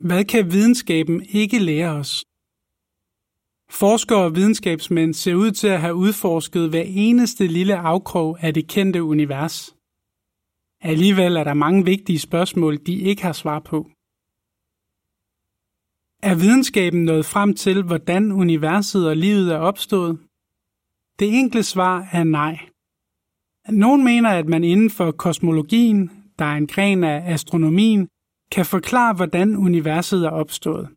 Hvad kan videnskaben ikke lære os? Forskere og videnskabsmænd ser ud til at have udforsket hver eneste lille afkrog af det kendte univers. Alligevel er der mange vigtige spørgsmål, de ikke har svar på. Er videnskaben nået frem til, hvordan universet og livet er opstået? Det enkle svar er nej. Nogle mener, at man inden for kosmologien, der er en gren af astronomien, kan forklare, hvordan universet er opstået.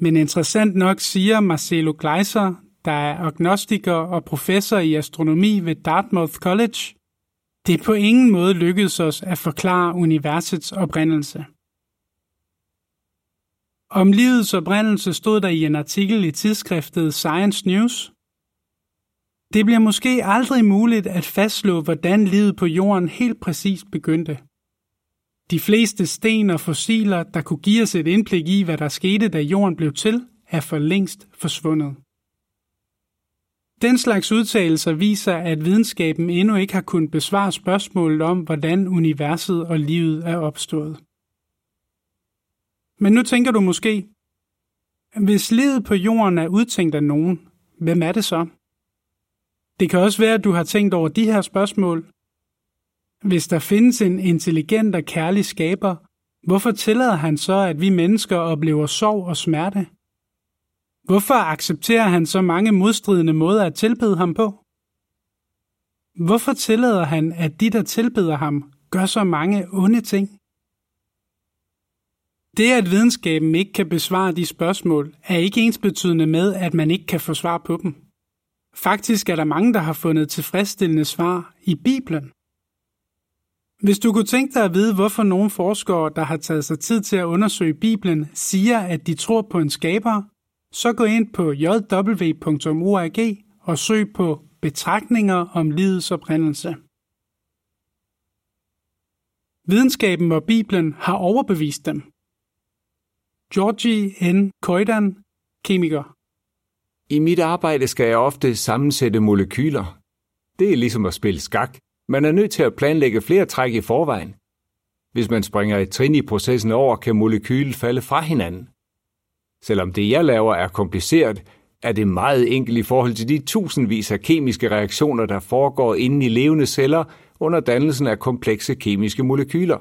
Men interessant nok siger Marcelo Gleiser, der er agnostiker og professor i astronomi ved Dartmouth College, det på ingen måde lykkedes os at forklare universets oprindelse. Om livets oprindelse stod der i en artikel i tidsskriftet Science News. Det bliver måske aldrig muligt at fastslå, hvordan livet på jorden helt præcist begyndte. De fleste sten og fossiler, der kunne give os et indblik i, hvad der skete, da jorden blev til, er for længst forsvundet. Den slags udtalelser viser, at videnskaben endnu ikke har kunnet besvare spørgsmålet om, hvordan universet og livet er opstået. Men nu tænker du måske, hvis livet på jorden er udtænkt af nogen, hvem er det så? Det kan også være, at du har tænkt over de her spørgsmål. Hvis der findes en intelligent og kærlig skaber, hvorfor tillader han så, at vi mennesker oplever sorg og smerte? Hvorfor accepterer han så mange modstridende måder at tilbede ham på? Hvorfor tillader han, at de, der tilbeder ham, gør så mange onde ting? Det, at videnskaben ikke kan besvare de spørgsmål, er ikke ensbetydende med, at man ikke kan få svar på dem. Faktisk er der mange, der har fundet tilfredsstillende svar i Bibelen. Hvis du kunne tænke dig at vide, hvorfor nogle forskere, der har taget sig tid til at undersøge Bibelen, siger, at de tror på en skaber, så gå ind på jw.org og søg på betragtninger om livets oprindelse. Videnskaben og Bibelen har overbevist dem. Georgie N. Koidan, kemiker. I mit arbejde skal jeg ofte sammensætte molekyler. Det er ligesom at spille skak. Man er nødt til at planlægge flere træk i forvejen. Hvis man springer et trin i processen over, kan molekylet falde fra hinanden. Selvom det, jeg laver, er kompliceret, er det meget enkelt i forhold til de tusindvis af kemiske reaktioner, der foregår inde i levende celler under dannelsen af komplekse kemiske molekyler.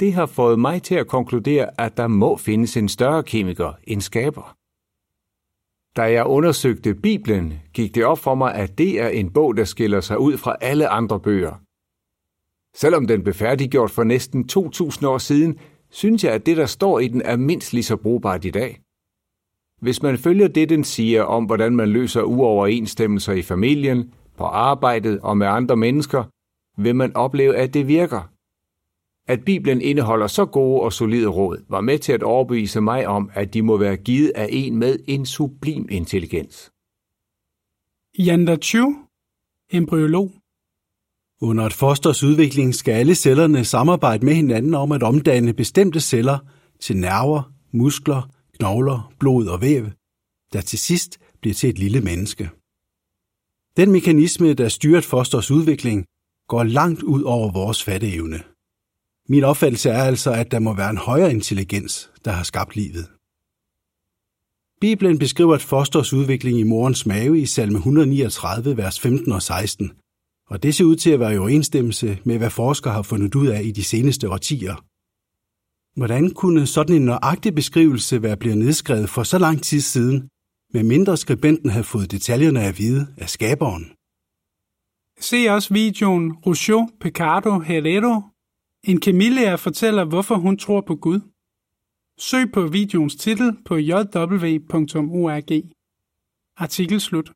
Det har fået mig til at konkludere, at der må findes en større kemiker end skaber. Da jeg undersøgte Bibelen, gik det op for mig, at det er en bog, der skiller sig ud fra alle andre bøger. Selvom den blev færdiggjort for næsten 2000 år siden, synes jeg, at det, der står i den, er mindst lige så brugbart i dag. Hvis man følger det, den siger om, hvordan man løser uoverensstemmelser i familien, på arbejdet og med andre mennesker, vil man opleve, at det virker. At Bibelen indeholder så gode og solide råd, var med til at overbevise mig om, at de må være givet af en med en sublim intelligens. Yanda Chu, embryolog. Under et fosters udvikling skal alle cellerne samarbejde med hinanden om at omdanne bestemte celler til nerver, muskler, knogler, blod og væv, der til sidst bliver til et lille menneske. Den mekanisme, der styrer et fosters udvikling, går langt ud over vores fatteevne. Min opfattelse er altså, at der må være en højere intelligens, der har skabt livet. Bibelen beskriver et fosters udvikling i morens mave i salme 139, vers 15 og 16, og det ser ud til at være i overensstemmelse med, hvad forskere har fundet ud af i de seneste årtier. Hvordan kunne sådan en nøjagtig beskrivelse være blevet nedskrevet for så lang tid siden, med mindre skribenten havde fået detaljerne at vide af skaberen? Se også videoen Rousseau Picardo Herrero. En kemilærer fortæller, hvorfor hun tror på Gud. Søg på videoens titel på jw.org. Artikel slut.